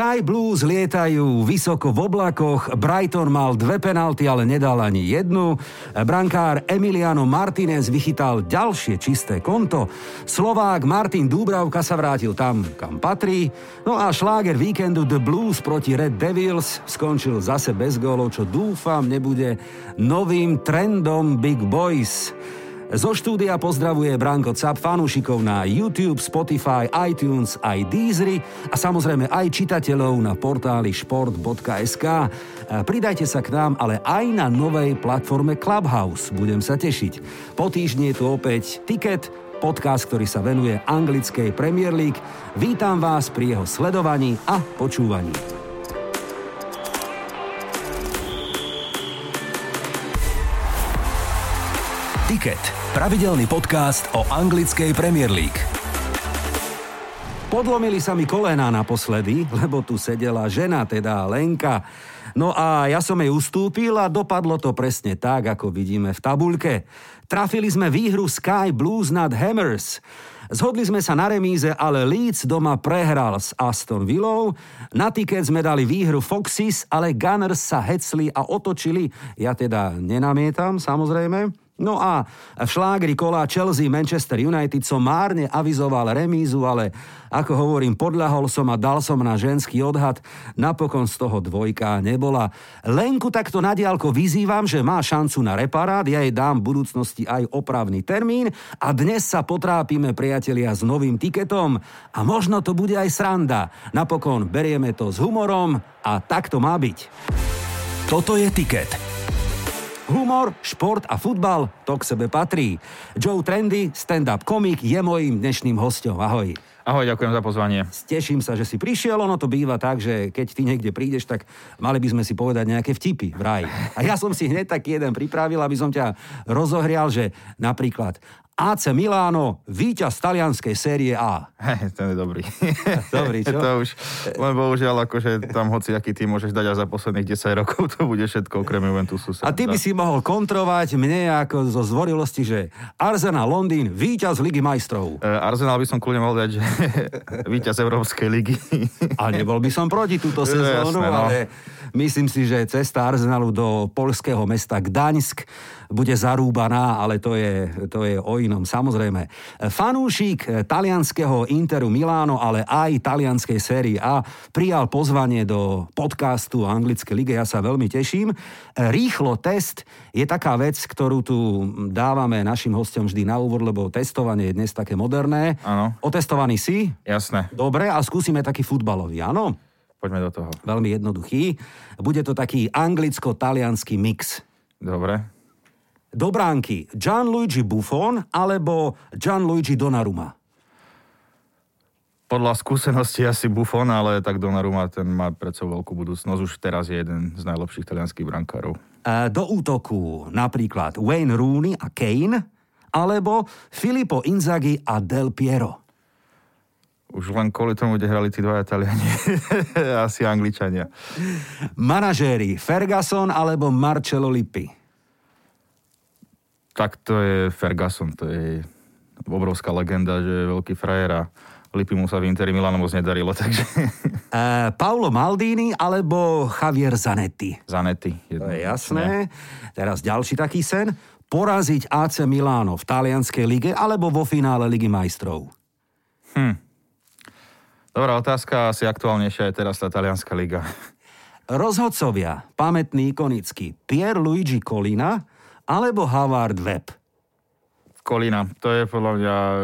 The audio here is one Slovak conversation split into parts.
Sky Blues lietajú vysoko v oblakoch, Brighton mal dve penalty, ale nedal ani jednu. Brankár Emiliano Martinez vychytal ďalšie čisté konto. Slovák Martin Dúbravka sa vrátil tam, kam patrí. No a šláger víkendu The Blues proti Red Devils skončil zase bez gólov, čo dúfam nebude novým trendom Big Boys. Zo štúdia pozdravuje Branko Cap fanúšikov na YouTube, Spotify, iTunes, aj Deezery a samozrejme aj čitateľov na portáli šport.sk. Pridajte sa k nám, ale aj na novej platforme Clubhouse. Budem sa tešiť. Po týždni je tu opäť Ticket, podcast, ktorý sa venuje anglickej Premier League. Vítam vás pri jeho sledovaní a počúvaní. Ticket Pravidelný podcast o anglickej Premier League. Podlomili sa mi kolená naposledy, lebo tu sedela žena, teda Lenka. No a ja som jej ustúpil a dopadlo to presne tak, ako vidíme v tabuľke. Trafili sme výhru Sky Blues nad Hammers. Zhodli sme sa na remíze, ale Leeds doma prehral s Aston Villou. Na tiket sme dali výhru Foxes, ale Gunners sa hecli a otočili. Ja teda nenamietam, samozrejme. No a v šlágri kola Chelsea Manchester United som márne avizoval remízu, ale ako hovorím, podľahol som a dal som na ženský odhad. Napokon z toho dvojka nebola. Lenku takto na diálko vyzývam, že má šancu na reparát, ja jej dám v budúcnosti aj opravný termín a dnes sa potrápime priatelia s novým tiketom a možno to bude aj sranda. Napokon berieme to s humorom a tak to má byť. Toto je tiket Humor, šport a futbal, to k sebe patrí. Joe Trendy, stand-up komik, je mojím dnešným hostom. Ahoj. Ahoj, ďakujem za pozvanie. Teším sa, že si prišiel. Ono to býva tak, že keď ty niekde prídeš, tak mali by sme si povedať nejaké vtipy vraj. A ja som si hneď taký jeden pripravil, aby som ťa rozohrial, že napríklad AC Miláno, víťaz talianskej série A. Hej, ten je dobrý. Dobrý, čo? to už, len bohužiaľ, akože tam hoci aký tým môžeš dať a za posledných 10 rokov to bude všetko okrem Juventusu. A ty by si mohol kontrovať mne ako zo zvorilosti, že Arsenal Londýn, víťaz Ligy majstrov. E, Arsenal by som kľudne mohol dať, že víťaz Európskej ligy. a nebol by som proti túto sezónu, no. ale myslím si, že cesta Arsenalu do polského mesta Gdaňsk bude zarúbaná, ale to je, to je o inom. Samozrejme, fanúšik talianského Interu Miláno, ale aj talianskej sérii A prijal pozvanie do podcastu o anglickej lige. Ja sa veľmi teším. Rýchlo test je taká vec, ktorú tu dávame našim hostom vždy na úvod, lebo testovanie je dnes také moderné. Áno. Otestovaný si? Jasné. Dobre, a skúsime taký futbalový, áno? Poďme do toho. Veľmi jednoduchý. Bude to taký anglicko-talianský mix. Dobre do bránky Gianluigi Buffon alebo Gianluigi Donnarumma? Podľa skúsenosti asi Buffon, ale tak Donnarumma ten má pred sebou veľkú budúcnosť. Už teraz je jeden z najlepších talianských brankárov. Do útoku napríklad Wayne Rooney a Kane alebo Filippo Inzaghi a Del Piero. Už len kvôli tomu, kde hrali tí dvaja Taliani. Asi Angličania. Manažéri Ferguson alebo Marcello Lippi? Tak to je Ferguson, to je obrovská legenda, že je veľký frajer a Lipi mu sa v Interi Milano moc nedarilo, takže... Uh, Paolo Maldini alebo Javier Zanetti? Zanetti. Jedno. To je jasné. Teraz ďalší taký sen. Poraziť AC Milano v talianskej lige alebo vo finále Ligy majstrov? Hm. Dobrá otázka, asi aktuálnejšia je teraz tá talianská liga. Rozhodcovia, pamätný ikonický Pier Luigi Colina alebo Havard Web? Kolina. To je podľa mňa e,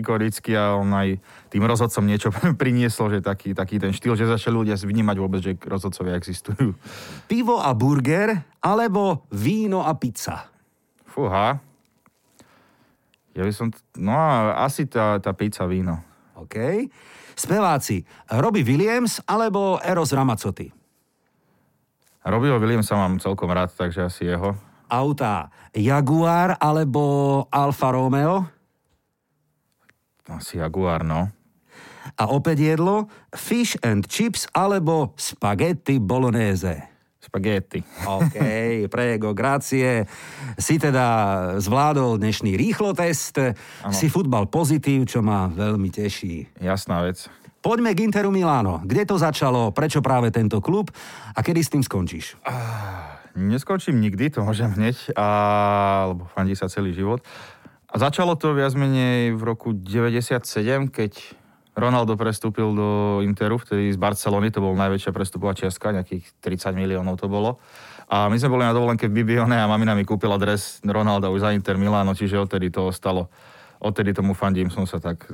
ikonický a on aj tým rozhodcom niečo priniesol, že taký, taký ten štýl, že začali ľudia vnímať vôbec, že rozhodcovia existujú. Pivo a burger alebo víno a pizza? Fúha. Ja by som... No asi tá, tá pizza, víno. OK. Speváci. Robbie Williams alebo Eros Ramazzotti? Robbieho Williamsa mám celkom rád, takže asi jeho auta Jaguar alebo Alfa Romeo? Asi Jaguar, no. A opäť jedlo fish and chips alebo spaghetti bolognese. Spaghetti. OK, prego, grazie. Si teda zvládol dnešný rýchlo test. Ano. Si futbal pozitív, čo ma veľmi teší. Jasná vec. Poďme k Interu Miláno. Kde to začalo, prečo práve tento klub a kedy s tým skončíš? Ah, neskončím nikdy, to môžem hneď, a, lebo fandí sa celý život. A začalo to viac menej v roku 97, keď Ronaldo prestúpil do Interu, vtedy z Barcelony, to bol najväčšia prestupová čiastka, nejakých 30 miliónov to bolo. A my sme boli na dovolenke v Bibione a mamina mi kúpila dres Ronalda už za Inter Miláno, čiže odtedy to ostalo. Odtedy tomu fandím, som sa tak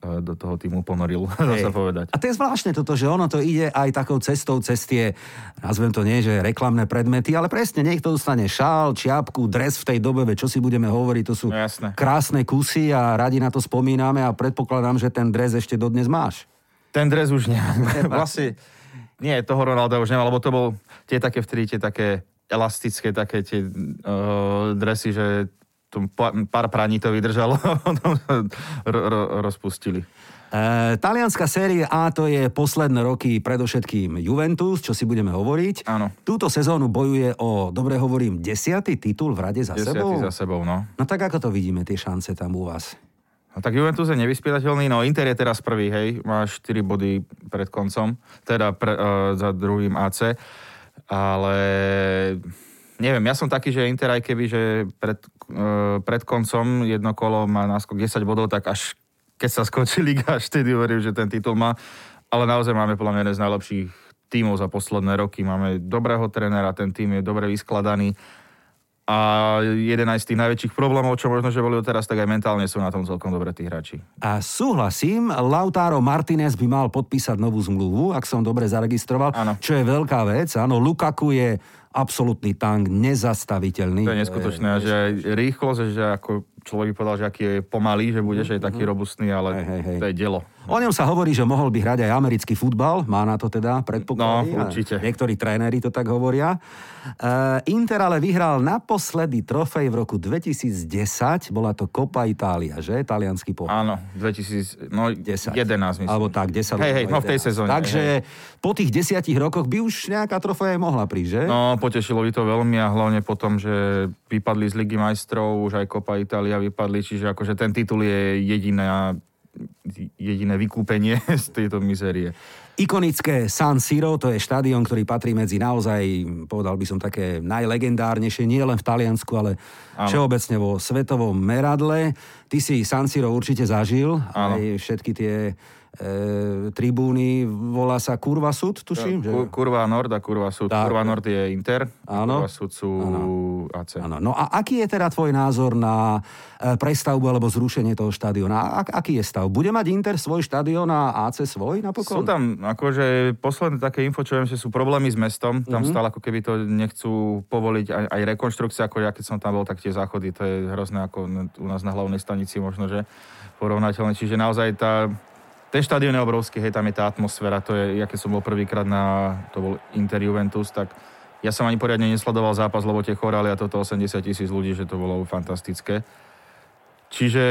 do toho týmu ponoril, dá sa povedať. A to je zvláštne toto, že ono to ide aj takou cestou cez tie, nazvem to nie, že reklamné predmety, ale presne niekto dostane šál, čiapku, dres v tej dobe, čo si budeme hovoriť, to sú no, jasné. krásne kusy a radi na to spomíname a predpokladám, že ten dres ešte dodnes máš. Ten dres už nie. vlastne, nie, toho Ronalda už nemá, lebo to bol tie také vtedy, tie také elastické, také tie uh, dresy, že to pár praní to vydržalo, rozpustili. E, talianská série A to je posledné roky predovšetkým Juventus, čo si budeme hovoriť. Áno. Túto sezónu bojuje o, dobre hovorím, desiatý titul v rade za desiatý sebou? za sebou, no. No tak ako to vidíme, tie šance tam u vás? No tak Juventus je nevyspytateľný, no Inter je teraz prvý, hej, má 4 body pred koncom, teda pre, uh, za druhým AC ale neviem, ja som taký, že Inter aj keby, že pred, uh, pred koncom jedno kolo má náskok 10 bodov, tak až keď sa skončí liga, až vtedy hovorím, že ten titul má. Ale naozaj máme podľa mňa jeden z najlepších tímov za posledné roky. Máme dobrého trénera, ten tým je dobre vyskladaný a jeden aj z tých najväčších problémov, čo možno, že boli teraz, tak aj mentálne sú na tom celkom dobre tí hráči. A súhlasím, Lautaro Martinez by mal podpísať novú zmluvu, ak som dobre zaregistroval, ano. čo je veľká vec. Áno, Lukaku je absolútny tank, nezastaviteľný. To je neskutočné, e, že aj rýchlosť, že ako človek by povedal, že aký je pomalý, že budeš aj taký mhm. robustný, ale hej, hej, hej. to je dielo. O ňom sa hovorí, že mohol by hrať aj americký futbal, má na to teda predpoklady. No, určite. Niektorí tréneri to tak hovoria. Uh, Inter ale vyhral naposledy trofej v roku 2010, bola to Copa Italia, že? Talianský pohár. Áno, 2010, no 10. 11 myslím. Alebo tak, 10. Hej, hej, no v tej sezóne. Takže hej. po tých desiatich rokoch by už nejaká trofej mohla prísť, že? No, potešilo by to veľmi a hlavne potom, že vypadli z Ligy majstrov, už aj Copa Italia vypadli, čiže akože ten titul je jediná jediné vykúpenie z tejto mizérie. Ikonické San Siro, to je štadión, ktorý patrí medzi naozaj, povedal by som, také najlegendárnejšie, nie len v Taliansku, ale ano. všeobecne vo svetovom meradle. Ty si San Siro určite zažil, ano. aj všetky tie e, tribúny, volá sa Kurva Sud, tuším? Že... Kurva Nord a Kurva Sud. Tak. Kurva Nord je Inter, Áno. Kurva Sud sú Áno. AC. Áno. No a aký je teda tvoj názor na e, prestavbu alebo zrušenie toho štadiona? Ak, aký je stav? Bude mať Inter svoj štadión a AC svoj napokon? Sú tam, akože posledné také info, čo viem, že sú problémy s mestom. Tam mm-hmm. stále ako keby to nechcú povoliť aj, aj rekonštrukcia, ako ja keď som tam bol, tak tie záchody, to je hrozné ako u nás na hlavnej stanici možno, že porovnateľné. Čiže naozaj tá ten štadión je obrovský, hej, tam je tá atmosféra, to je, ja keď som bol prvýkrát na, to bol Inter Juventus, tak ja som ani poriadne nesledoval zápas, lebo tie chorály a toto 80 tisíc ľudí, že to bolo fantastické. Čiže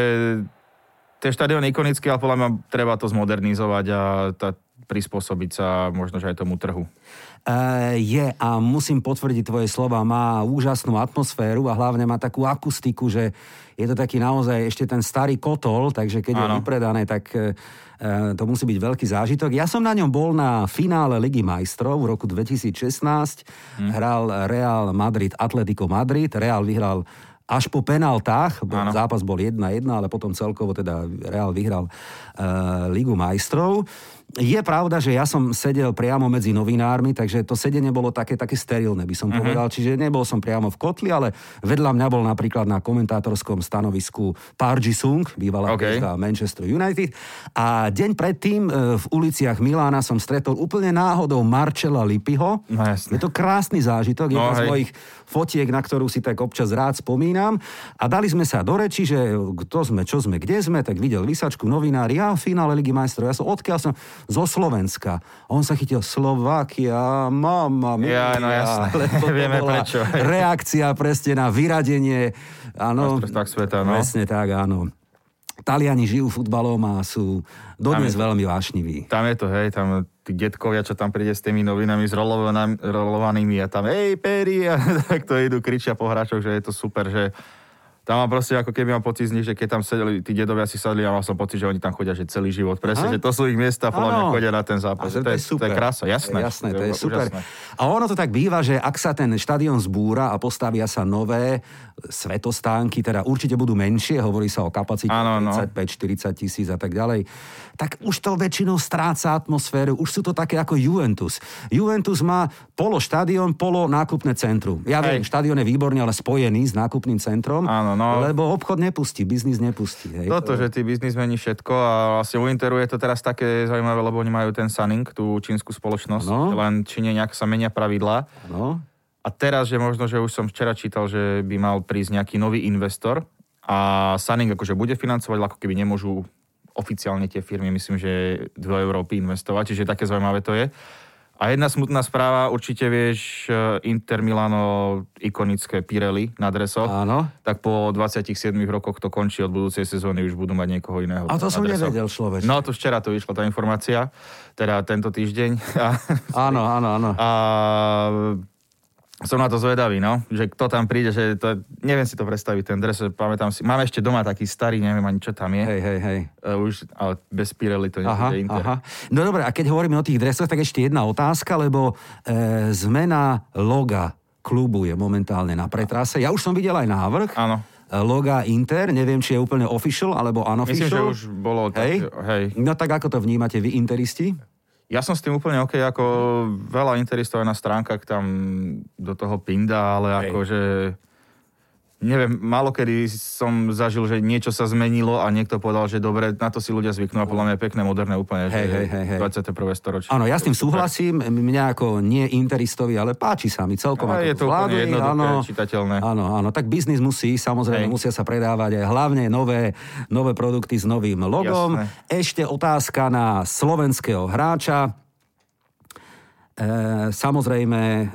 ten štadión je ikonický, ale podľa mňa treba to zmodernizovať a tá, prispôsobiť sa možno, že aj tomu trhu. Uh, je a musím potvrdiť tvoje slova, má úžasnú atmosféru a hlavne má takú akustiku, že je to taký naozaj ešte ten starý kotol, takže keď ano. je vypredané, tak uh, to musí byť veľký zážitok. Ja som na ňom bol na finále Ligy majstrov v roku 2016. Hmm. Hral Real Madrid Atletico Madrid. Real vyhral až po penaltách, ano. zápas bol 1-1, ale potom celkovo teda Real vyhral uh, Ligu majstrov. Je pravda, že ja som sedel priamo medzi novinármi, takže to sedenie bolo také, také sterilné, by som uh-huh. povedal. Čiže nebol som priamo v kotli, ale vedľa mňa bol napríklad na komentátorskom stanovisku Parji Sung, bývalá okay. Manchester United. A deň predtým e, v uliciach Milána som stretol úplne náhodou Marcela Lipiho. No, jasne. Je to krásny zážitok, no, jedna z mojich fotiek, na ktorú si tak občas rád spomínam. A dali sme sa do reči, že kto sme, čo sme, kde sme, tak videl vysačku novinári, ja v finále Ligy majstrov, ja som odkiaľ som zo Slovenska. On sa chytil Slovakia, mama mia. Ja, no jasné. Vieme prečo. Reakcia presne na vyradenie. Áno, tak sveta, no. Presne tak, áno. Taliani žijú futbalom a sú dodnes veľmi vášniví. Tam je to, hej, tam tí detkovia, čo tam príde s tými novinami zrolovanými a tam, hej, Peri, a tak to idú, kričia po hráčoch, že je to super, že Tam mám proste ako keby mám pocit z nich, že keď tam sedeli, tí dedovia si sadli a mal som pocit, že oni tam chodia že celý život. Presne, Aha. že to sú ich miesta, podľa mňa chodia na ten A zápas. že To, je, to je krása, jasné. Jasné, to je úžasné. super. A ono to tak býva, že ak sa ten štadión zbúra a postavia sa nové svetostánky, teda určite budú menšie, hovorí sa o kapacite Áno, no. 35-40 tisíc a tak ďalej, tak už to väčšinou stráca atmosféru. Už sú to také ako Juventus. Juventus má polo štadión, polo nákupné centrum. Ja viem, Hej. štadión je výborný, ale spojený s nákupným centrom, Áno, no. lebo obchod nepustí, biznis nepustí. Hej. Toto, že tí biznismeni všetko a vlastne u Interu je to teraz také zaujímavé, lebo oni majú ten Sunning, tú čínsku spoločnosť, Áno. len Číne nejak sa menia pravidlá. No, A teraz, že možno, že už som včera čítal, že by mal prísť nejaký nový investor a Sunning akože bude financovať, ako keby nemôžu oficiálne tie firmy, myslím, že do Európy investovať, čiže také zaujímavé to je. A jedna smutná správa, určite vieš, eh, Inter Milano, ikonické Pirelli na dresoch, áno. tak po 27 rokoch to končí, od budúcej sezóny už budú mať niekoho iného. A to som dresoch. nevedel, človeč. No to včera to vyšla tá informácia, teda tento týždeň. Áno, áno, áno. a som na to zvedavý, no, že kto tam príde, že to, neviem si to predstaviť, ten dres, pamätám si, máme ešte doma taký starý, neviem ani čo tam je, Hej, hej, hej. Uh, už, ale bez Pirelli to nebude Inter. aha. No dobre, a keď hovoríme o tých dresoch, tak ešte jedna otázka, lebo e, zmena loga klubu je momentálne na pretrase. Ja už som videl aj návrh. Áno. E, Loga Inter, neviem, či je úplne official alebo Myslím, že unofficial. už bolo Hej? tak, hej. No tak ako to vnímate vy, interisti? Ja som s tým úplne OK, ako veľa interistov aj na stránkach tam do toho pinda, ale Hej. akože neviem, málo kedy som zažil, že niečo sa zmenilo a niekto povedal, že dobre, na to si ľudia zvyknú a podľa mňa je pekné, moderné úplne, Hej, hej, hej, hej. 21. storočie. Áno, ja s tým súhlasím. Mňa ako nie interistovi, ale páči sa mi celkom. A je to úplne zvládli, jednoduché, áno. čitateľné. Áno, áno, tak biznis musí, samozrejme, Hej. musia sa predávať aj hlavne nové, nové produkty s novým logom. Jasné. Ešte otázka na slovenského hráča. E, samozrejme, e,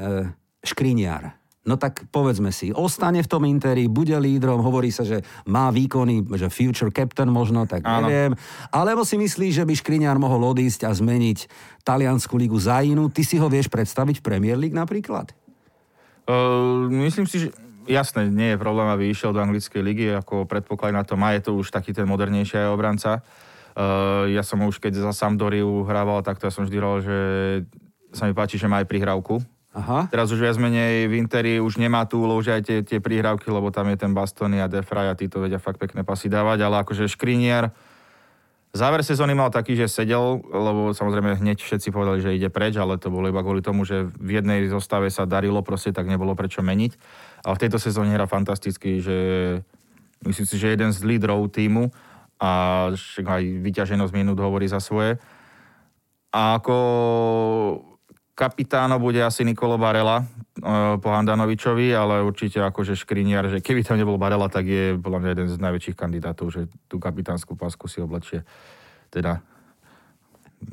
Škriniar. No tak povedzme si, ostane v tom Interi, bude lídrom, hovorí sa, že má výkony, že future captain možno, tak Áno. neviem. Alebo si myslí, že by Škriniar mohol odísť a zmeniť taliansku ligu za inú? Ty si ho vieš predstaviť v Premier League napríklad? Uh, myslím si, že jasné, nie je problém, aby išiel do anglickej ligy, ako predpoklad na to má, je to už taký ten modernejší aj obranca. Uh, ja som už keď za Sampdoriu hrával, tak to ja som vždy hovoril, že sa mi páči, že má aj prihrávku. Aha. Teraz už viac menej v Interi už nemá tú úlohu, že aj tie, tie prihrávky, lebo tam je ten Bastoni a Defray a títo vedia fakt pekné pasy dávať, ale akože Škrinier Záver sezóny mal taký, že sedel, lebo samozrejme hneď všetci povedali, že ide preč, ale to bolo iba kvôli tomu, že v jednej zostave sa darilo proste, tak nebolo prečo meniť. Ale v tejto sezóne hrá fantasticky, že myslím si, že jeden z lídrov týmu a aj vyťaženosť minút hovorí za svoje. A ako kapitáno bude asi Nikolo Barela eh, po Handanovičovi, ale určite akože škriniar, že keby tam nebol Barela, tak je podľa mňa jeden z najväčších kandidátov, že tú kapitánsku pásku si oblečie. Teda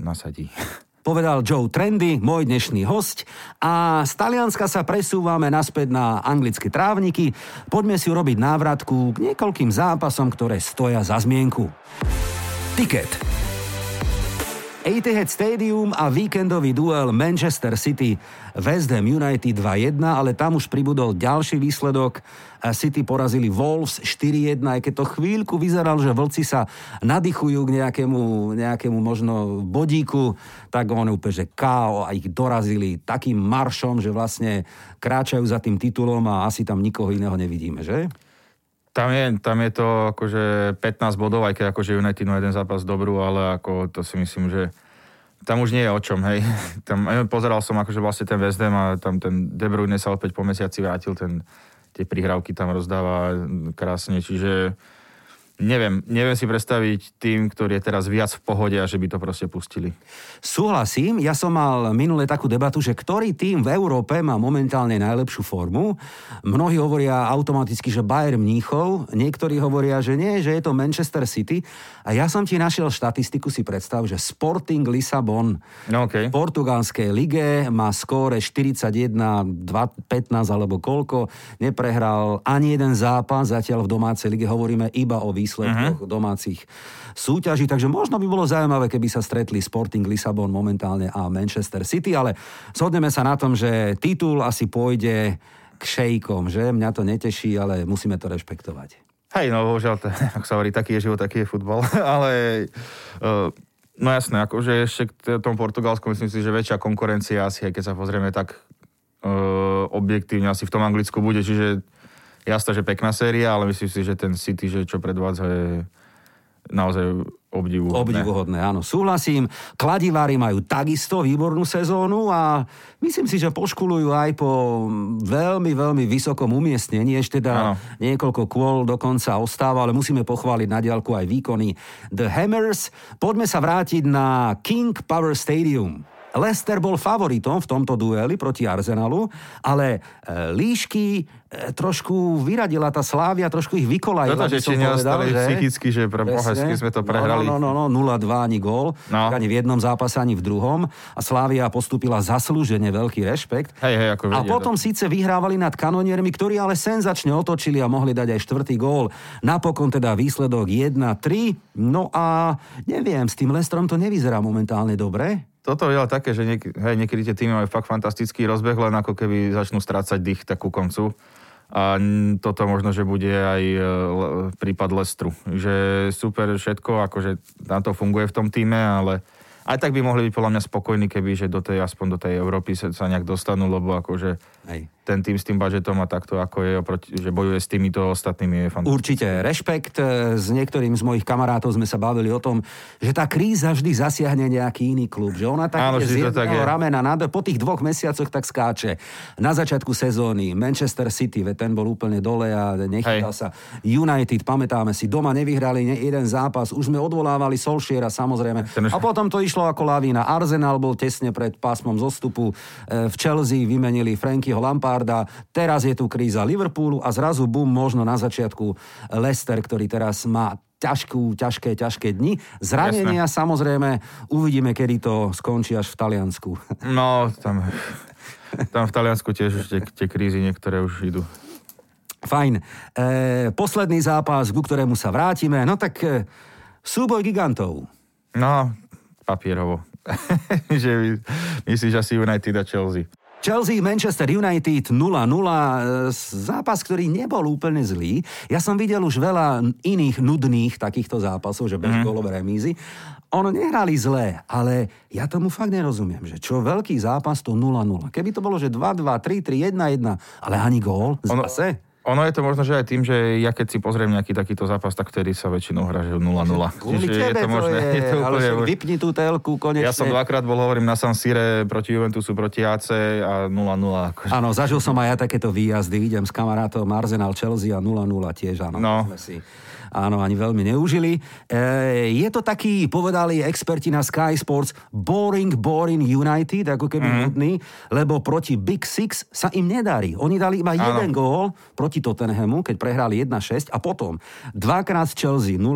nasadí. Povedal Joe Trendy, môj dnešný host. A z Talianska sa presúvame naspäť na anglické trávniky. Poďme si urobiť návratku k niekoľkým zápasom, ktoré stoja za zmienku. Ticket. Etihad Stadium a víkendový duel Manchester City West Ham United 2-1, ale tam už pribudol ďalší výsledok. City porazili Wolves 4-1, aj keď to chvíľku vyzeralo, že vlci sa nadýchujú k nejakému, nejakému možno bodíku, tak on úplne, že KO a ich dorazili takým maršom, že vlastne kráčajú za tým titulom a asi tam nikoho iného nevidíme, že? Tam je, tam je to akože 15 bodov, aj keď akože United má jeden zápas dobrú, ale ako to si myslím, že tam už nie je o čom, hej. Tam, pozeral som akože vlastne ten West Ham a tam ten De Bruyne sa opäť po mesiaci vrátil, ten, tie prihrávky tam rozdáva krásne, čiže neviem, neviem si predstaviť tým, ktorý je teraz viac v pohode a že by to proste pustili. Súhlasím, ja som mal minule takú debatu, že ktorý tým v Európe má momentálne najlepšiu formu. Mnohí hovoria automaticky, že Bayern Mníchov, niektorí hovoria, že nie, že je to Manchester City. A ja som ti našiel štatistiku, si predstav, že Sporting Lisabon No okej. v portugalskej lige má skóre 41, 2, 15 alebo koľko. Neprehral ani jeden zápas, zatiaľ v domácej lige hovoríme iba o výsledkoch uh-huh. domácich súťaží, takže možno by bolo zaujímavé, keby sa stretli Sporting Lisabon momentálne a Manchester City, ale zhodneme sa na tom, že titul asi pôjde k šejkom, že? Mňa to neteší, ale musíme to rešpektovať. Hej, no bohužiaľ, to, ak sa hovorí, taký je život, taký je futbal. Ale uh, no jasné, akože ešte k tom Portugalsku myslím si, že väčšia konkurencia asi, keď sa pozrieme tak uh, objektívne, asi v tom Anglicku bude, čiže jasné, že pekná séria, ale myslím si, že ten City, že čo predvádza je naozaj obdivuhodné. Obdivuhodné, áno, súhlasím. Kladivári majú takisto výbornú sezónu a myslím si, že poškulujú aj po veľmi, veľmi vysokom umiestnení. Ešte teda áno. niekoľko kôl dokonca ostáva, ale musíme pochváliť na diálku aj výkony The Hammers. Poďme sa vrátiť na King Power Stadium. Leicester bol favoritom v tomto dueli proti Arsenalu, ale e, líšky e, trošku vyradila tá Slávia, trošku ich vykolajila. Toto, že či neostali že... psychicky, že pre Bohesky sme to prehrali. No, no, no, no 0-2 ani gól, no. ani v jednom zápase, ani v druhom. A Slávia postúpila zaslúžene veľký rešpekt. Hej, hej, ako a potom to. síce vyhrávali nad kanoniermi, ktorí ale senzačne otočili a mohli dať aj štvrtý gól. Napokon teda výsledok 1-3. No a neviem, s tým Lestrom to nevyzerá momentálne dobre toto je také, že niek- hej, niekedy tie týmy majú fakt fantastický rozbeh, len ako keby začnú strácať dých tak ku koncu. A toto možno, že bude aj e, prípad Lestru. Že super všetko, akože na to funguje v tom týme, ale aj tak by mohli byť podľa mňa spokojní, keby že do tej, aspoň do tej Európy sa, sa nejak dostanú, lebo akože Hej ten tým s tým budžetom a takto, ako je, oproti, že bojuje s týmito ostatnými, je fantastické. Určite. Rešpekt. E, s niektorým z mojich kamarátov sme sa bavili o tom, že tá kríza vždy zasiahne nejaký iný klub. Že ona tak Áno, z jedného tak je. ramena nad, po tých dvoch mesiacoch tak skáče. Na začiatku sezóny Manchester City, ve ten bol úplne dole a nechytal sa. United, pamätáme si, doma nevyhrali ne, jeden zápas. Už sme odvolávali Solšiera, samozrejme. A potom to išlo ako lavína. Arsenal bol tesne pred pásmom zostupu. E, v Chelsea vymenili Frankyho Lamparda, teraz je tu kríza Liverpoolu a zrazu bum, možno na začiatku Leicester, ktorý teraz má ťažkú, ťažké, ťažké dni. Zranenia Jasne. samozrejme, uvidíme, kedy to skončí až v Taliansku. No, tam, tam v Taliansku tiež tie, tie krízy niektoré už idú. Fajn. E, posledný zápas, ku ktorému sa vrátime, no tak e, súboj gigantov. No, papierovo. že myslíš asi United a Chelsea. Chelsea, Manchester United 0-0, e, zápas, ktorý nebol úplne zlý. Ja som videl už veľa iných nudných takýchto zápasov, že bez mm. golové remízy. Ono nehrali zlé, ale ja tomu fakt nerozumiem, že čo veľký zápas to 0-0. Keby to bolo, že 2-2, 3-3, 1-1, ale ani gól zase. Ono ono je to možno, že aj tým, že ja keď si pozriem nejaký takýto zápas, tak vtedy sa väčšinou hrá, že 0-0. Čiže je to možné. To je, je to úplne, ale vypni tú telku konečne. Ja som dvakrát bol, hovorím, na San Sire proti Juventusu, proti AC a 0-0. Akože. Áno, zažil som aj ja takéto výjazdy. Idem s kamarátom Arsenal Chelsea a 0-0 tiež, áno. No. Sme si áno, ani veľmi neužili. E, je to taký, povedali experti na Sky Sports, boring, boring United, ako keby mm. nudný, lebo proti Big Six sa im nedarí. Oni dali iba áno. jeden gól proti Tottenhamu, keď prehrali 1-6 a potom dvakrát Chelsea 0-0,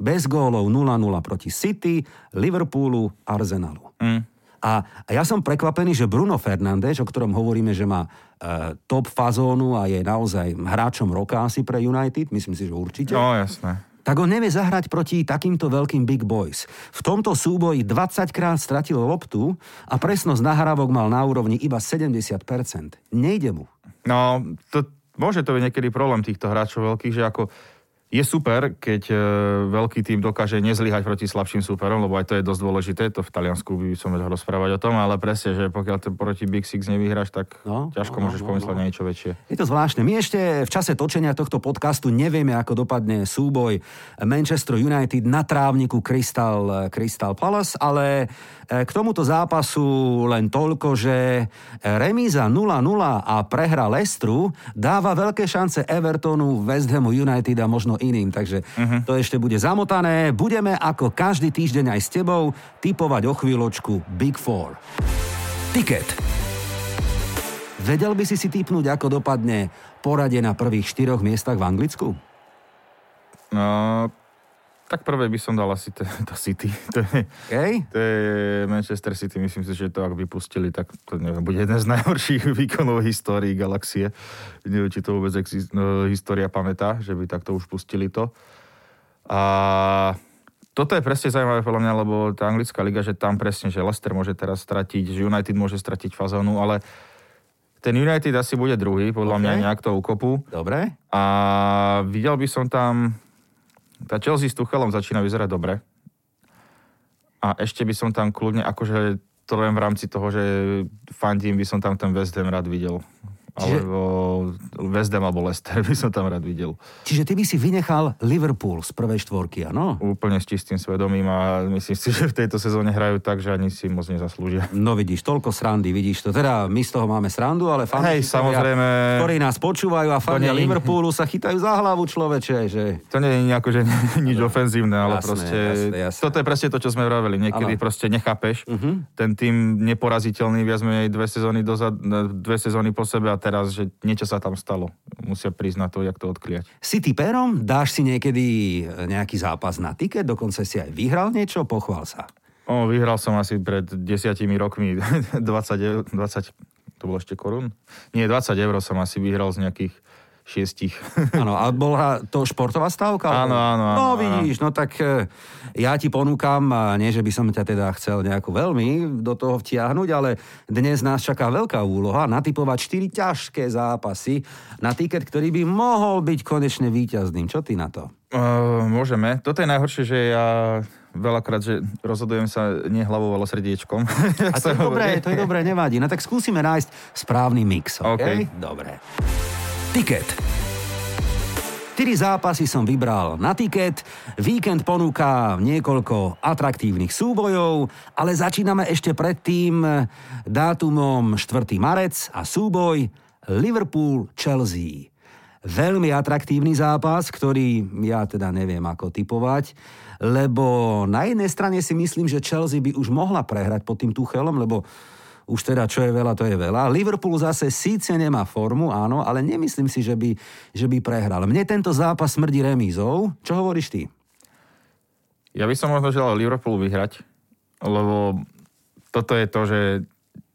bez gólov 0-0 proti City, Liverpoolu, Arsenalu. Mm. A, a ja som prekvapený, že Bruno Fernández, o ktorom hovoríme, že má e, top fazónu a je naozaj hráčom roka asi pre United, myslím si, že určite. No, jasné tak on nevie zahrať proti takýmto veľkým big boys. V tomto súboji 20 krát stratil loptu a presnosť nahrávok mal na úrovni iba 70%. Nejde mu. No, to, môže to byť niekedy problém týchto hráčov veľkých, že ako je super, keď e, veľký tým dokáže nezlyhať proti slabším súperom, lebo aj to je dosť dôležité, to v Taliansku by som vedel rozprávať o tom, ale presne, že pokiaľ to proti Big Six nevyhráš, tak no, ťažko no, môžeš no, pomysleť no. na niečo väčšie. Je to zvláštne. My ešte v čase točenia tohto podcastu nevieme, ako dopadne súboj Manchester United na trávniku Crystal, Crystal Palace, ale k tomuto zápasu len toľko, že remíza 0-0 a prehra Lestru dáva veľké šance Evertonu, West Hamu United a možno iným, takže uh-huh. to ešte bude zamotané. Budeme ako každý týždeň aj s tebou typovať o chvíľočku Big Four. Ticket. Vedel by si si typnúť, ako dopadne poradie na prvých štyroch miestach v Anglicku? No, tak prvé by som dal asi to, to City. To je, okay. to je Manchester City, myslím si, že to ak vypustili, tak to neviem, bude jeden z najhorších výkonov histórii galaxie. Neviem, či to vôbec exist, no, história pamätá, že by takto už pustili to. A toto je presne zaujímavé podľa mňa, lebo tá anglická liga, že tam presne, že Leicester môže teraz stratiť, že United môže stratiť fazónu, ale Ten United asi bude druhý, podľa okay. mňa nejak to ukopu. Dobre. A videl by som tam... Tá Chelsea s Tuchelom začína vyzerať dobre. A ešte by som tam kľudne, akože to len v rámci toho, že fandím, by som tam ten West Ham rád videl. Čiže... Alebo West Ham alebo Leicester by som tam rád videl. Čiže ty by si vynechal Liverpool z prvej štvorky, áno? Úplne s čistým svedomím a myslím si, že v tejto sezóne hrajú tak, že ani si moc nezaslúžia. No vidíš, toľko srandy, vidíš to. Teda my z toho máme srandu, ale fanúšikovia, Hej, samozrejme... ktorí nás počúvajú a fandia nie... Liverpoolu sa chytajú za hlavu človeče, že... To nie je nejako, že nič ofenzívne, ale jasné, proste... Jasné, jasné. Toto je presne to, čo sme vraveli. Niekedy ano. proste nechápeš. Uh-huh. Ten tým neporaziteľný viac menej dve sezóny, dozad, dve sezóny po sebe a teraz, že niečo sa tam stalo. Musia prísť na to, jak to odkliať. Si typerom? Dáš si niekedy nejaký zápas na tiket? Dokonca si aj vyhral niečo? Pochvál sa. O, vyhral som asi pred desiatimi rokmi 20, 20 to bolo ešte korún? Nie, 20 eur som asi vyhral z nejakých šiestich. Áno, a bola to športová stávka? Áno, áno. No vidíš, no tak e, ja ti ponúkam, nie že by som ťa teda chcel nejako veľmi do toho vtiahnuť, ale dnes nás čaká veľká úloha natypovať 4 ťažké zápasy na tiket, ktorý by mohol byť konečne víťazným. Čo ty na to? Uh, môžeme. Toto je najhoršie, že ja veľakrát, že rozhodujem sa nie hlavou, ale srdiečkom. A to je dobré, to je dobré, nevadí. No tak skúsime nájsť správny mix, okay? okay. Dobre. Tiket. Tyri zápasy som vybral na tiket, víkend ponúka niekoľko atraktívnych súbojov, ale začíname ešte predtým dátumom 4. marec a súboj Liverpool-Chelsea. Veľmi atraktívny zápas, ktorý ja teda neviem ako typovať, lebo na jednej strane si myslím, že Chelsea by už mohla prehrať pod tým Tuchelom, lebo už teda čo je veľa, to je veľa. Liverpool zase síce nemá formu, áno, ale nemyslím si, že by, že by prehral. Mne tento zápas smrdí remízou. Čo hovoríš ty? Ja by som možno želal Liverpool vyhrať, lebo toto je to, že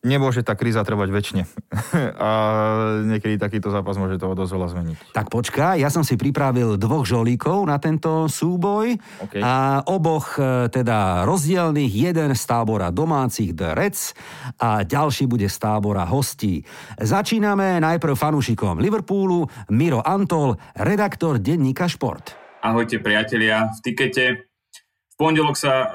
nemôže tá kríza trvať väčšine. a niekedy takýto zápas môže toho dosť veľa zmeniť. Tak počkaj, ja som si pripravil dvoch žolíkov na tento súboj okay. a oboch e, teda rozdielných, jeden z tábora domácich The Reds a ďalší bude z tábora hostí. Začíname najprv fanúšikom Liverpoolu, Miro Antol, redaktor denníka Šport. Ahojte priatelia, v tikete v pondelok sa e,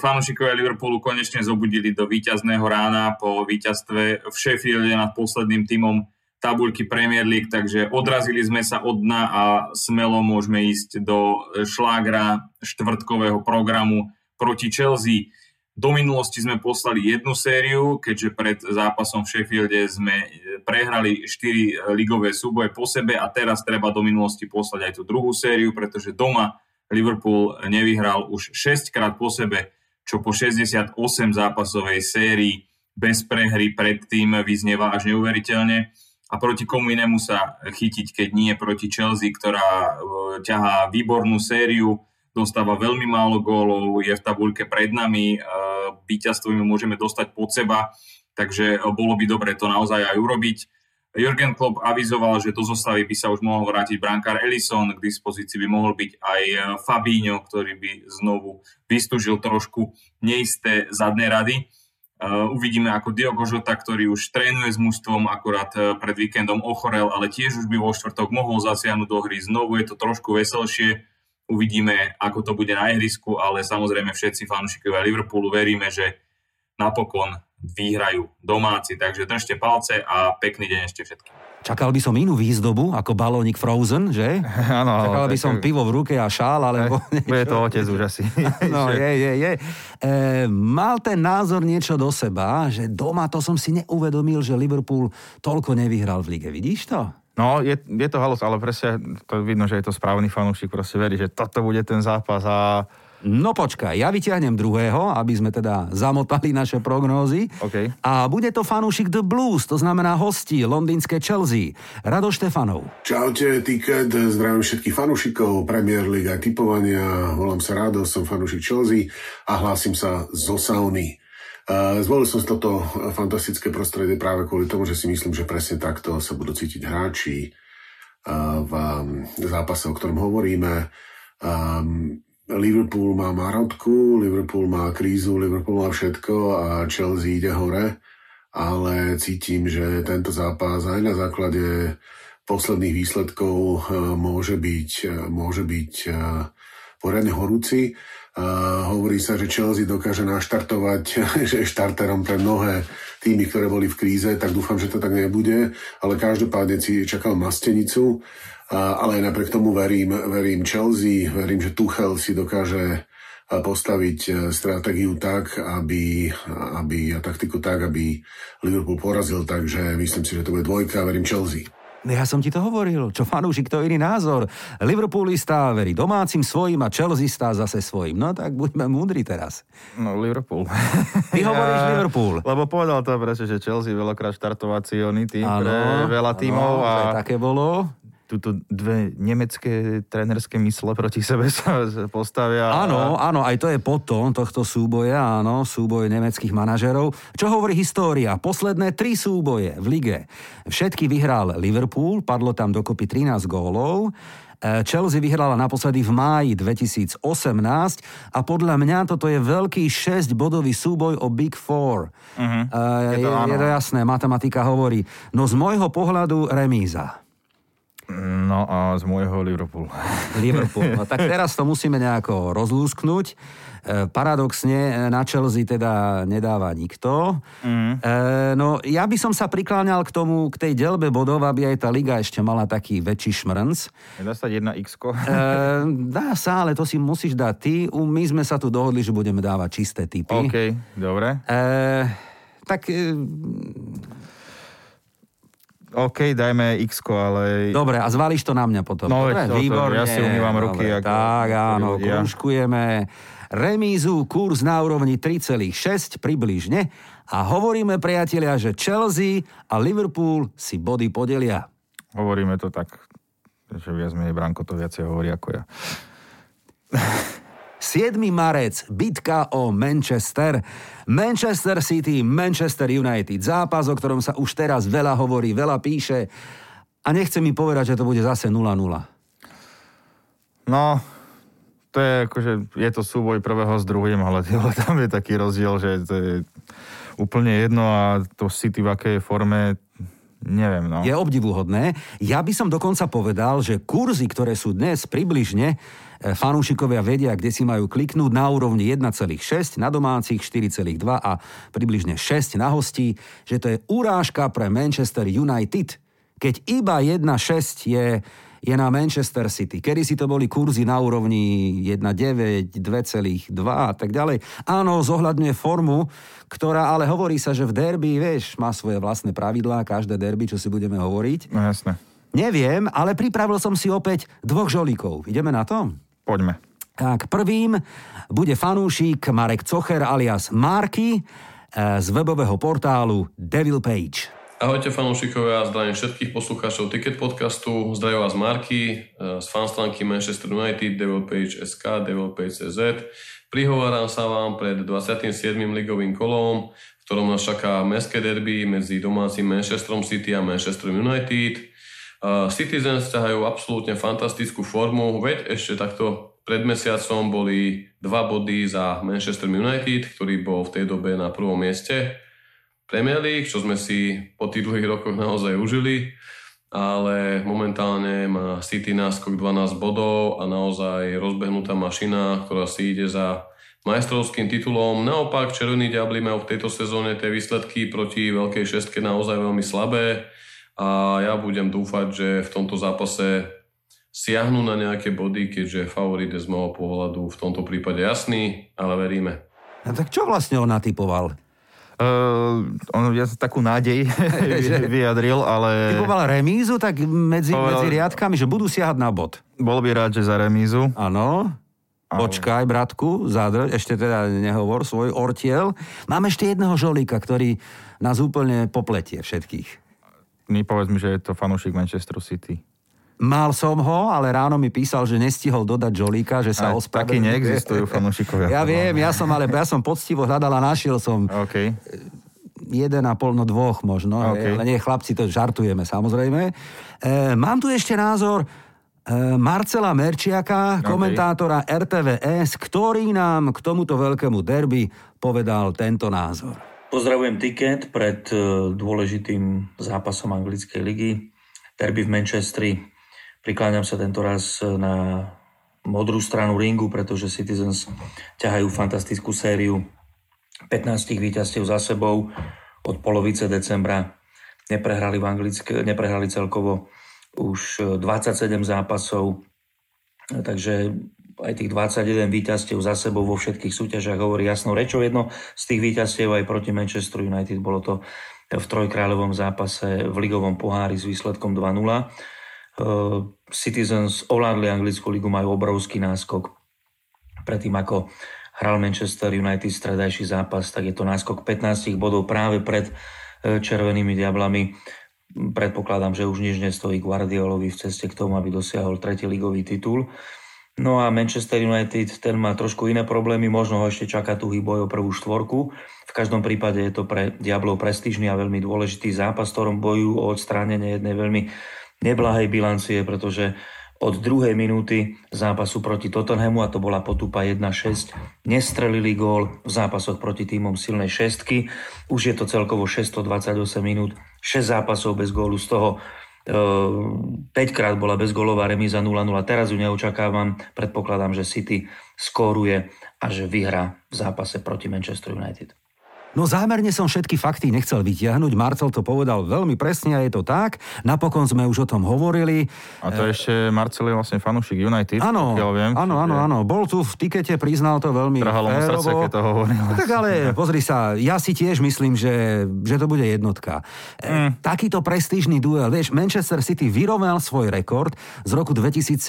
fanúšikovia Liverpoolu konečne zobudili do víťazného rána po víťazstve v Sheffielde nad posledným tímom tabuľky Premier League, takže odrazili sme sa od dna a smelo môžeme ísť do šlágra štvrtkového programu proti Chelsea. Do minulosti sme poslali jednu sériu, keďže pred zápasom v Sheffielde sme prehrali 4 ligové súboje po sebe a teraz treba do minulosti poslať aj tú druhú sériu, pretože doma Liverpool nevyhral už 6 krát po sebe, čo po 68 zápasovej sérii bez prehry predtým vyznieva až neuveriteľne. A proti komu inému sa chytiť, keď nie proti Chelsea, ktorá e, ťahá výbornú sériu, dostáva veľmi málo gólov, je v tabuľke pred nami, e, víťazstvo môžeme dostať pod seba, takže bolo by dobre to naozaj aj urobiť. Jurgen Klopp avizoval, že do zostavy by sa už mohol vrátiť brankár Ellison, k dispozícii by mohol byť aj e, Fabinho, ktorý by znovu vystúžil trošku neisté zadné rady. E, uvidíme ako Diogo Žota, ktorý už trénuje s mužstvom, akurát e, pred víkendom ochorel, ale tiež už by vo štvrtok mohol zasiahnuť do hry. Znovu je to trošku veselšie. Uvidíme, ako to bude na ihrisku, ale samozrejme všetci fanúšikovia Liverpoolu veríme, že napokon vyhrajú domáci. Takže držte palce a pekný deň ešte všetkým. Čakal by som inú výzdobu ako balónik Frozen, že? Áno. Čakal by som pivo v ruke a šál, alebo niečo. Bude to otec už asi. no, je, je, je. E, mal ten názor niečo do seba, že doma to som si neuvedomil, že Liverpool toľko nevyhral v lige. Vidíš to? No, je, je to halus, ale presne to vidno, že je to správny fanúšik, proste verí, že toto bude ten zápas a No počkaj, ja vyťahnem druhého, aby sme teda zamotali naše prognózy. Okay. A bude to fanúšik The Blues, to znamená hosti londýnske Chelsea. Rado Štefanov. Čaute, Ticket, zdravím všetkých fanúšikov Premier League a typovania. Volám sa Rado, som fanúšik Chelsea a hlásim sa zo sauny. Zvolil som si toto fantastické prostredie práve kvôli tomu, že si myslím, že presne takto sa budú cítiť hráči v zápase, o ktorom hovoríme. Liverpool má marotku, Liverpool má krízu, Liverpool má všetko a Chelsea ide hore ale cítim, že tento zápas aj na základe posledných výsledkov môže byť, môže byť poriadne horúci. Hovorí sa, že Chelsea dokáže naštartovať, že je štarterom pre mnohé týmy, ktoré boli v kríze, tak dúfam, že to tak nebude, ale každopádne si čakal Mastenicu, ale aj napriek tomu verím, verím Chelsea, verím, že Tuchel si dokáže postaviť stratégiu tak, aby, aby, a taktiku tak, aby Liverpool porazil, takže myslím si, že to bude dvojka, verím Chelsea. Ja som ti to hovoril, čo fanúšik, to iný názor. Liverpoolista verí domácim svojim a Chelseaista zase svojim. No tak buďme múdri teraz. No Liverpool. Ty ja, hovoríš Liverpool. Lebo povedal to presne, že Chelsea veľakrát štartovací oný tým ano, pre veľa tímov. Ano, a... také bolo túto dve nemecké trénerské mysle proti sebe sa postavia. Áno, a... áno, aj to je potom tohto súboja, áno, súboj nemeckých manažerov. Čo hovorí história? Posledné tri súboje v lige. Všetky vyhral Liverpool, padlo tam dokopy 13 gólov. E, Chelsea vyhrala naposledy v máji 2018 a podľa mňa toto je veľký 6-bodový súboj o Big Four. Uh-huh. Je, to, je, je to jasné, matematika hovorí. No z môjho pohľadu remíza. No a z môjho Liverpool. Liverpool. No tak teraz to musíme nejako rozlúsknuť. E, paradoxne na Chelsea teda nedáva nikto. Mm. E, no ja by som sa prikláňal k tomu, k tej delbe bodov, aby aj tá liga ešte mala taký väčší šmrnc. Dá sa jedna x e, Dá sa, ale to si musíš dať ty. My sme sa tu dohodli, že budeme dávať čisté typy. OK, dobre. E, tak e, OK, dajme x ale... Dobre, a zvališ to na mňa potom. No, dobre, to, výborne. ja si umývam ruky. Dobre, ako, tak, áno, krúžkujeme. Remízu, kurz na úrovni 3,6 približne. A hovoríme, priatelia, že Chelsea a Liverpool si body podelia. Hovoríme to tak, že viac menej Branko to viacej hovorí ako ja. 7. marec, bitka o Manchester. Manchester City, Manchester United. Zápas, o ktorom sa už teraz veľa hovorí, veľa píše. A nechce mi povedať, že to bude zase 0-0. No, to je akože, je to súboj prvého s druhým, ale tam je taký rozdiel, že to je úplne jedno a to City v akej forme, neviem. No. Je obdivuhodné. Ja by som dokonca povedal, že kurzy, ktoré sú dnes približne fanúšikovia vedia, kde si majú kliknúť na úrovni 1,6, na domácich 4,2 a približne 6 na hostí, že to je urážka pre Manchester United, keď iba 1,6 je je na Manchester City. Kedy si to boli kurzy na úrovni 1,9, 2,2 a tak ďalej. Áno, zohľadňuje formu, ktorá ale hovorí sa, že v derby, vieš, má svoje vlastné pravidlá, každé derby, čo si budeme hovoriť. No jasné. Neviem, ale pripravil som si opäť dvoch žolíkov. Ideme na to? Poďme. Tak prvým bude fanúšik Marek Cocher alias Marky eh, z webového portálu Devil Page. Ahojte fanúšikovia, zdravím všetkých poslucháčov Ticket podcastu, zdravím vás Marky eh, z fanstránky Manchester United, Devil Page SK, Devil Page CZ. Prihováram sa vám pred 27. ligovým kolom, v ktorom nás čaká mestské derby medzi domácim Manchesterom City a Manchester United. Citizens ťahajú absolútne fantastickú formu, veď ešte takto pred mesiacom boli dva body za Manchester United, ktorý bol v tej dobe na prvom mieste. Premier League, čo sme si po tých dlhých rokoch naozaj užili, ale momentálne má City náskok 12 bodov a naozaj rozbehnutá mašina, ktorá si ide za majstrovským titulom. Naopak, Červení diabli majú v tejto sezóne tie výsledky proti Veľkej šestke naozaj veľmi slabé a ja budem dúfať, že v tomto zápase siahnu na nejaké body, keďže favorit je z môjho pohľadu v tomto prípade jasný, ale veríme. A tak čo vlastne on natypoval? Uh, on ja takú nádej vyjadril, ale... Typoval remízu, tak medzi, povedal... medzi riadkami, že budú siahať na bod. Bol by rád, že za remízu. Áno. Počkaj, bratku, zádrž, ešte teda nehovor svoj ortiel. Mám ešte jedného žolíka, ktorý nás úplne popletie všetkých mi povedz mi, že je to fanúšik Manchester City. Mal som ho, ale ráno mi písal, že nestihol dodať Jolíka, že sa ospravedlňuje. Takí neexistujú fanúšikovia. Ja viem, ja som, ale ja som poctivo hľadal a našiel som okay. jeden a pol, no dvoch možno. Okay. Ale nie, chlapci, to žartujeme samozrejme. E, mám tu ešte názor e, Marcela Merčiaka, okay. komentátora RTVS, ktorý nám k tomuto veľkému derby povedal tento názor. Pozdravujem tiket pred e, dôležitým zápasom anglickej ligy. Derby v Manchestri. Prikláňam sa tento raz na modrú stranu ringu, pretože Citizens ťahajú fantastickú sériu 15 víťazstiev za sebou od polovice decembra. Neprehrali, v Anglické, neprehrali celkovo už 27 zápasov, takže aj tých 21 víťazstiev za sebou vo všetkých súťažiach hovorí jasnou rečou. Jedno z tých víťazstiev aj proti Manchester United bolo to v trojkráľovom zápase v ligovom pohári s výsledkom 2-0. Uh, Citizens ovládli anglickú ligu, majú obrovský náskok. Predtým ako hral Manchester United stredajší zápas, tak je to náskok 15 bodov práve pred uh, červenými diablami. Predpokladám, že už nič nestojí Guardiolovi v ceste k tomu, aby dosiahol tretí ligový titul. No a Manchester United, ten má trošku iné problémy, možno ho ešte čaká tuhý boj o prvú štvorku. V každom prípade je to pre Diablov prestížny a veľmi dôležitý zápas, ktorom bojujú o odstránenie jednej veľmi neblahej bilancie, pretože od druhej minúty zápasu proti Tottenhamu, a to bola potupa 1-6, nestrelili gól v zápasoch proti týmom silnej šestky. Už je to celkovo 628 minút, 6 zápasov bez gólu, z toho 5 ehm, krát bola bezgolová remíza 0-0. Teraz ju neočakávam. Predpokladám, že City skóruje a že vyhrá v zápase proti Manchester United. No zámerne som všetky fakty nechcel vytiahnuť, Marcel to povedal veľmi presne a je to tak. Napokon sme už o tom hovorili. A to e... ešte Marcel je vlastne fanúšik United. Áno, viem, áno, áno, áno. Bol tu v tikete, priznal to veľmi Trhalo mu srdce, keď to hovoril. No, tak ale pozri sa, ja si tiež myslím, že, že to bude jednotka. E, mm. Takýto prestížny duel, vieš, Manchester City vyrovnal svoj rekord z roku 2017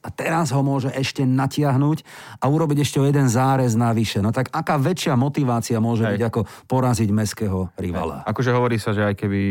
a teraz ho môže ešte natiahnuť a urobiť ešte jeden zárez navyše. No tak aká väčšia motivácia môže Hej. byť ako poraziť meského rivala. Akože hovorí sa, že aj keby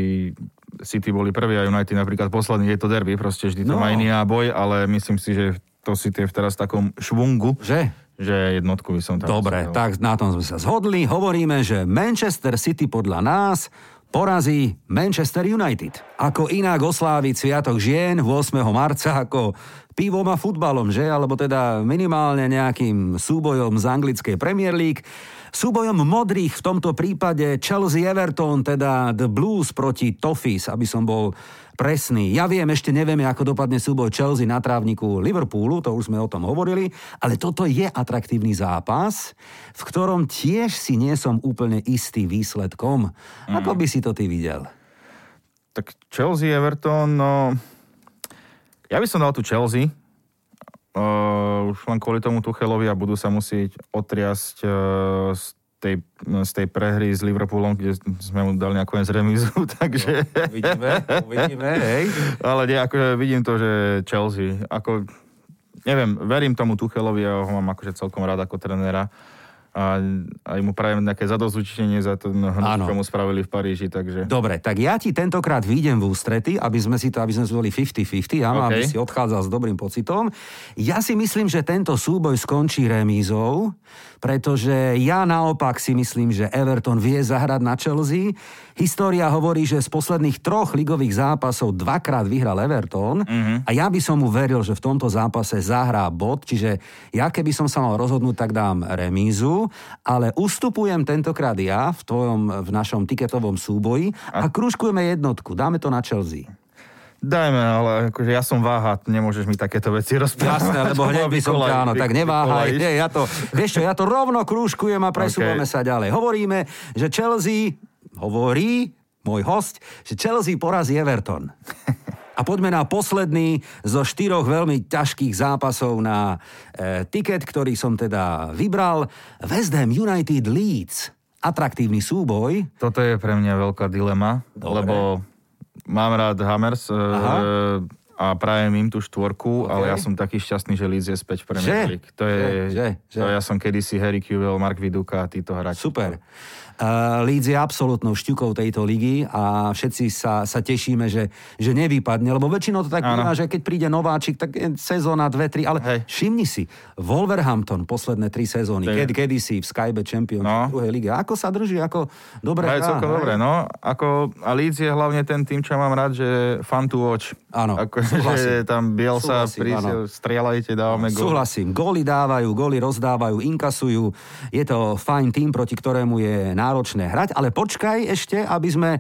City boli prví a United napríklad posledný, je to derby, proste vždy to no. má iný boj, ale myslím si, že to City je v teraz v takom švungu. Že? Že jednotku by som tam Dobre, tak na tom sme sa zhodli. Hovoríme, že Manchester City podľa nás porazí Manchester United. Ako inak osláviť Sviatok žien 8. marca ako pivom a futbalom, že? Alebo teda minimálne nejakým súbojom z anglickej Premier League. Súbojom modrých v tomto prípade Chelsea Everton, teda The Blues proti Toffees, aby som bol presný. Ja viem, ešte nevieme, ako dopadne súboj Chelsea na trávniku Liverpoolu, to už sme o tom hovorili, ale toto je atraktívny zápas, v ktorom tiež si nie som úplne istý výsledkom. Mm. Ako by si to ty videl? Tak Chelsea, Everton, no... Ja by som dal tu Chelsea, Uh, už len kvôli tomu Tuchelovi a budú sa musieť otriasť uh, z tej, z tej prehry s Liverpoolom, kde sme mu dali nakoniec remizu, takže... No, uvidíme, uvidíme, hej. Ale nie, akože vidím to, že Chelsea, ako, neviem, verím tomu Tuchelovi a ho mám akože celkom rád ako trenéra a aj mu prajem nejaké zadozúčenie za to hnus, čo mu spravili v Paríži, takže... Dobre, tak ja ti tentokrát výjdem v ústrety, aby sme si to, aby sme boli 50-50, ja okay. aby si odchádzal s dobrým pocitom. Ja si myslím, že tento súboj skončí remízou, pretože ja naopak si myslím, že Everton vie zahrať na Chelsea. História hovorí, že z posledných troch ligových zápasov dvakrát vyhral Everton mm-hmm. a ja by som mu veril, že v tomto zápase zahrá bod, čiže ja keby som sa mal rozhodnúť, tak dám remízu, ale ustupujem tentokrát ja v tvojom, v našom tiketovom súboji a, a krúžkujeme jednotku, dáme to na Chelsea. Dajme, ale akože ja som váha, nemôžeš mi takéto veci rozprávať. Jasné, lebo hneď by som áno, tak neváhaj. Nie, ja to, vieš čo, ja to rovno krúžkujem a presúvame okay. sa ďalej. Hovoríme, že Chelsea, hovorí môj host, že Chelsea porazí Everton. A poďme na posledný zo štyroch veľmi ťažkých zápasov na e, tiket, ktorý som teda vybral. West Ham United Leeds. Atraktívny súboj. Toto je pre mňa veľká dilema, Dobre. lebo mám rád Hammers e, a prajem im tú štvorku, okay. ale ja som taký šťastný, že Leeds je späť v Premier League. To je, že, že, že. To ja som kedysi Harry Kewell, Mark Viduka a títo hráči. Super. Uh, Leeds je absolútnou šťukou tejto ligy a všetci sa, sa tešíme, že, že nevypadne, lebo väčšinou to tak býva, že keď príde nováčik, tak sezóna, dve, tri, ale Hej. všimni si, Wolverhampton posledné tri sezóny, kedy, kedy si v Skybe Champions no. druhej lige, ako sa drží, ako dobre hrá. Celkom dobre, no. Ako, a Leeds je hlavne ten tým, čo mám rád, že fan to watch. Áno, ako, že tam Bielsa prísiel, strieľajte, dávame gól. Súhlasím, góly dávajú, góly rozdávajú, inkasujú. Je to fajn tým, proti ktorému je náročné hrať, ale počkaj ešte, aby sme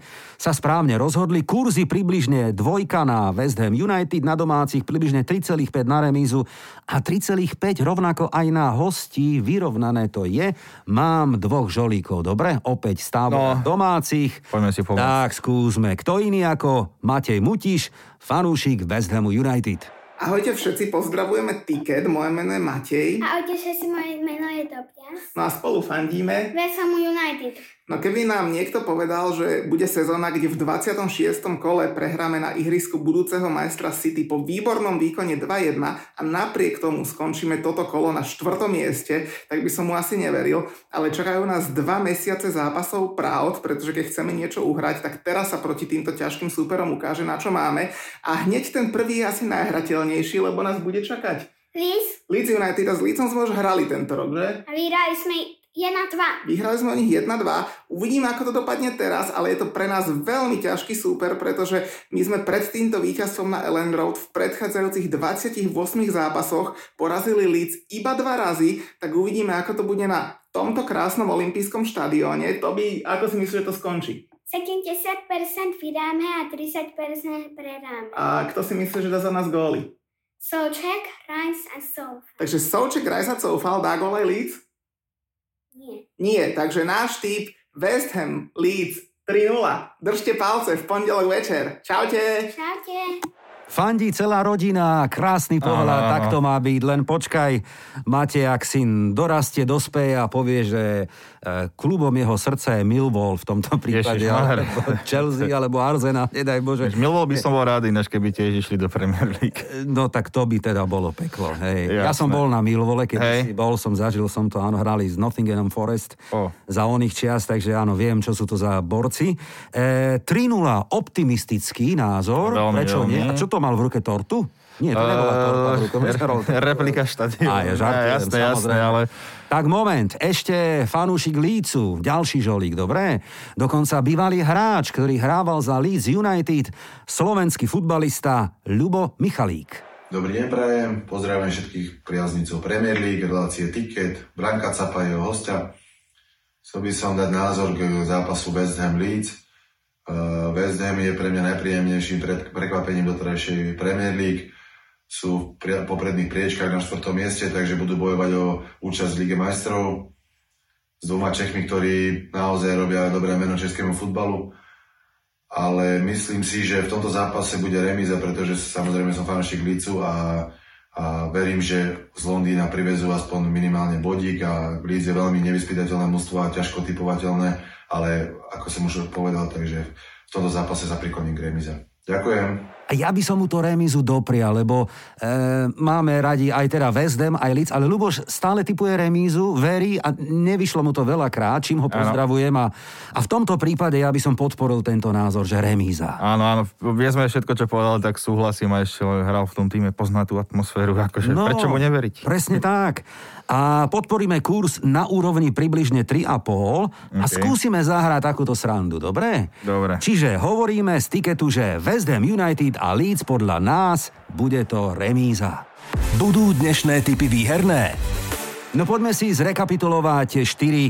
sa správne rozhodli. Kurzy približne dvojka na West Ham United, na domácich približne 3,5 na remízu a 3,5 rovnako aj na hostí. Vyrovnané to je. Mám dvoch žolíkov, dobre? Opäť stávam no, domácich. Poďme si pomôcť. Tak skúsme. Kto iný ako Matej Mutiš, fanúšik West Hamu United. Ahojte všetci, pozdravujeme Ticket, moje meno je Matej. Ahojte všetci, moje meno je Dobia. No a spolu fandíme. West Ham United. No keby nám niekto povedal, že bude sezóna, kde v 26. kole prehráme na ihrisku budúceho majstra City po výbornom výkone 2-1 a napriek tomu skončíme toto kolo na štvrtom mieste, tak by som mu asi neveril. Ale čakajú nás dva mesiace zápasov pravd, pretože keď chceme niečo uhrať, tak teraz sa proti týmto ťažkým súperom ukáže, na čo máme. A hneď ten prvý je asi najhrateľnejší, lebo nás bude čakať. Leeds. Leeds United a s Leedsom sme už hrali tento rok, že? A vyhrali sme 1-2. Vyhrali sme o nich 1-2. Uvidíme, ako to dopadne teraz, ale je to pre nás veľmi ťažký súper, pretože my sme pred týmto víťazstvom na Ellen Road v predchádzajúcich 28 zápasoch porazili Leeds iba dva razy, tak uvidíme, ako to bude na tomto krásnom olympijskom štadióne. To by, ako si myslíš, že to skončí? 70% vydáme a 30% predáme. A kto si myslí, že dá za nás góly? Souček, Rice a Soufal. Takže Souček, Rice a Soufal dá gól aj Leeds? Nie. Nie, takže náš typ West Ham Leeds 3-0. Držte palce v pondelok večer. Čaute. Čaute. Fandí celá rodina, krásny pohľad, Áno, áno. tak to má byť. Len počkaj, máte, ak syn dorastie, dospeje a povie, že e, klubom jeho srdca je Millwall v tomto prípade, alebo Chelsea, alebo Arsenal, nedaj Bože. Miloval by som bol rád, ináč keby tiež išli do Premier League. No tak to by teda bolo peklo. Hej. Ja som bol na Millwole, keď Hej. si bol, som zažil som to, áno, hrali z Nottingham Forest O. za oných čias, takže áno, viem, čo sú to za borci. E, 3-0, optimistický názor, Veľmi, prečo veľmi. nie? A čo to mal v ruke tortu? Nie, to nebola torta v ruke. Messerol. Replika štadiónu. Á, ja žartujem, jasné, jasné, ale Tak moment, ešte fanúšik Lícu, ďalší žolík, dobre? Dokonca bývalý hráč, ktorý hrával za Leeds United, slovenský futbalista Ľubo Michalík. Dobrý deň prajem, pozdravujem všetkých priaznicov Premier League, relácie Ticket, Branka Capa jeho hostia. Chcel by som dať názor k zápasu West Ham Leeds. Uh, West Ham je pre mňa najpríjemnejším pred- prekvapením doterajšej Premier League. Sú v popredných priečkách na štvrtom mieste, takže budú bojovať o účasť v Lige majstrov s dvoma Čechmi, ktorí naozaj robia dobré meno českému futbalu ale myslím si, že v tomto zápase bude remíza, pretože samozrejme som fanúšik Lícu a, a verím, že z Londýna privezú aspoň minimálne bodík a Líc je veľmi nevyspytateľné mužstvo a ťažko typovateľné, ale ako som už povedal, takže v tomto zápase sa prikloním k remíze. Ďakujem. A ja by som mu to remízu doprial, lebo e, máme radi aj teda West Ham, aj Leeds, ale Luboš stále typuje remízu, verí a nevyšlo mu to veľakrát, čím ho pozdravujem a, a v tomto prípade ja by som podporil tento názor, že remíza. áno, áno, vieme všetko, čo povedal, tak súhlasím a ešte hral v tom týme, pozná tú atmosféru, akože prečo mu neveriť? Presne tak. A podporíme kurz na úrovni približne 3,5 a OK. skúsime zahrať takúto srandu, dobre? Dobre. Čiže hovoríme z tiketu, že West Ham United a Leeds podľa nás bude to remíza. Budú dnešné typy výherné? No poďme si zrekapitulovať tie štyri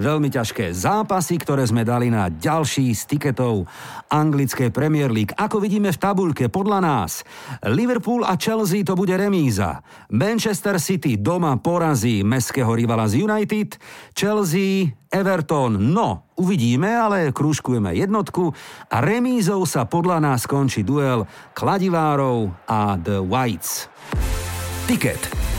veľmi ťažké zápasy, ktoré sme dali na ďalší z tiketov anglickej Premier League. Ako vidíme v tabuľke, podľa nás Liverpool a Chelsea to bude remíza. Manchester City doma porazí meského rivala z United, Chelsea Everton, no, uvidíme, ale krúžkujeme jednotku a remízou sa podľa nás skončí duel Kladivárov a The Whites. Tiket.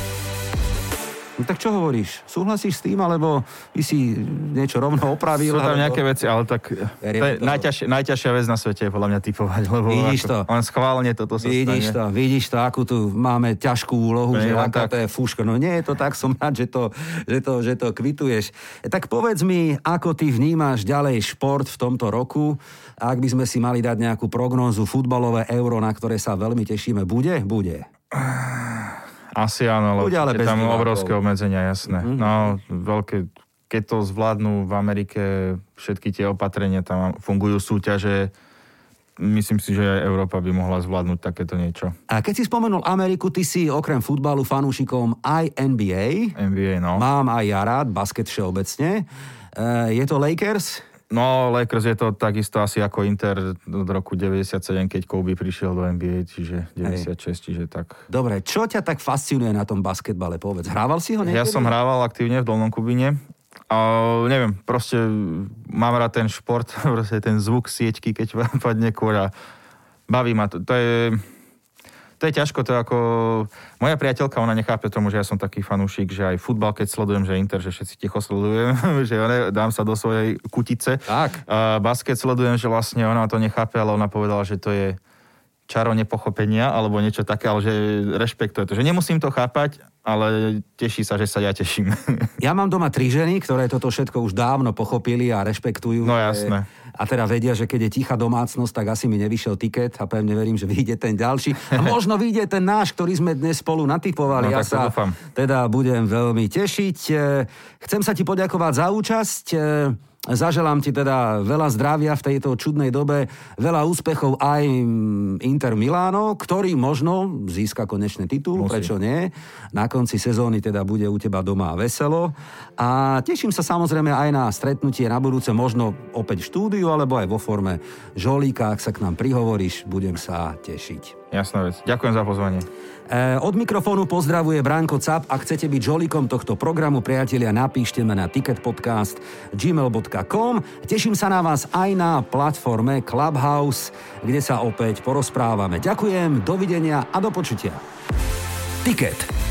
No tak čo hovoríš? Súhlasíš s tým, alebo by si niečo rovno opravil? Sú tam alebo- nejaké veci, ale tak Verím to je tomu. najťažšia, vec na svete je podľa mňa typovať, lebo Vidíš ako, to. len schválne toto sa Vidíš stane. to, vidíš to, akú tu máme ťažkú úlohu, To že aká tak. to je fúška. No nie je to tak, som rád, že to, že to, že to kvituješ. Tak povedz mi, ako ty vnímaš ďalej šport v tomto roku? Ak by sme si mali dať nejakú prognózu futbalové euro, na ktoré sa veľmi tešíme, bude? Bude. Asi áno, Bude, ale lebo bez tam divákov. obrovské obmedzenia, jasné. Mm-hmm. No, veľké, keď to zvládnu v Amerike všetky tie opatrenia, tam fungujú súťaže, myslím si, že aj Európa by mohla zvládnuť takéto niečo. A keď si spomenul Ameriku, ty si okrem futbalu fanúšikom aj NBA. NBA, no. Mám aj ja rád basket všeobecne. je to Lakers? No, Lakers je to takisto asi ako Inter od roku 97, keď Kobe prišiel do NBA, čiže 96, Hej. čiže tak. Dobre, čo ťa tak fascinuje na tom basketbale, povedz? Hrával si ho niekedy? Ja som hrával aktívne v Dolnom Kubine. A neviem, proste mám rád ten šport, proste ten zvuk sieťky, keď padne kôľa. Baví ma to. To je, to je ťažko, to ako... Moja priateľka, ona nechápe tomu, že ja som taký fanúšik, že aj futbal, keď sledujem, že Inter, že všetci ticho sledujem, že ja dám sa do svojej kutice. Tak. A basket sledujem, že vlastne ona to nechápe, ale ona povedala, že to je čaro nepochopenia alebo niečo také, ale že rešpektuje to. Že nemusím to chápať, ale teší sa, že sa ja teším. Ja mám doma tri ženy, ktoré toto všetko už dávno pochopili a rešpektujú. No jasné. A teda vedia, že keď je tichá domácnosť, tak asi mi nevyšiel tiket a pevne verím, že vyjde ten ďalší. A možno vyjde ten náš, ktorý sme dnes spolu natypovali. No, ja sa dúfam. teda budem veľmi tešiť. Chcem sa ti poďakovať za účasť. Zaželám ti teda veľa zdravia v tejto čudnej dobe, veľa úspechov aj Inter Miláno, ktorý možno získa konečný titul, Musí. prečo nie. Na konci sezóny teda bude u teba doma veselo. A teším sa samozrejme aj na stretnutie na budúce, možno opäť v štúdiu, alebo aj vo forme žolíka, ak sa k nám prihovoríš, budem sa tešiť. Jasná vec. Ďakujem za pozvanie. E, od mikrofónu pozdravuje Branko Cap. Ak chcete byť žolíkom tohto programu, priatelia, napíšte ma na ticketpodcast.gmail.com. Teším sa na vás aj na platforme Clubhouse, kde sa opäť porozprávame. Ďakujem, dovidenia a do počutia. Ticket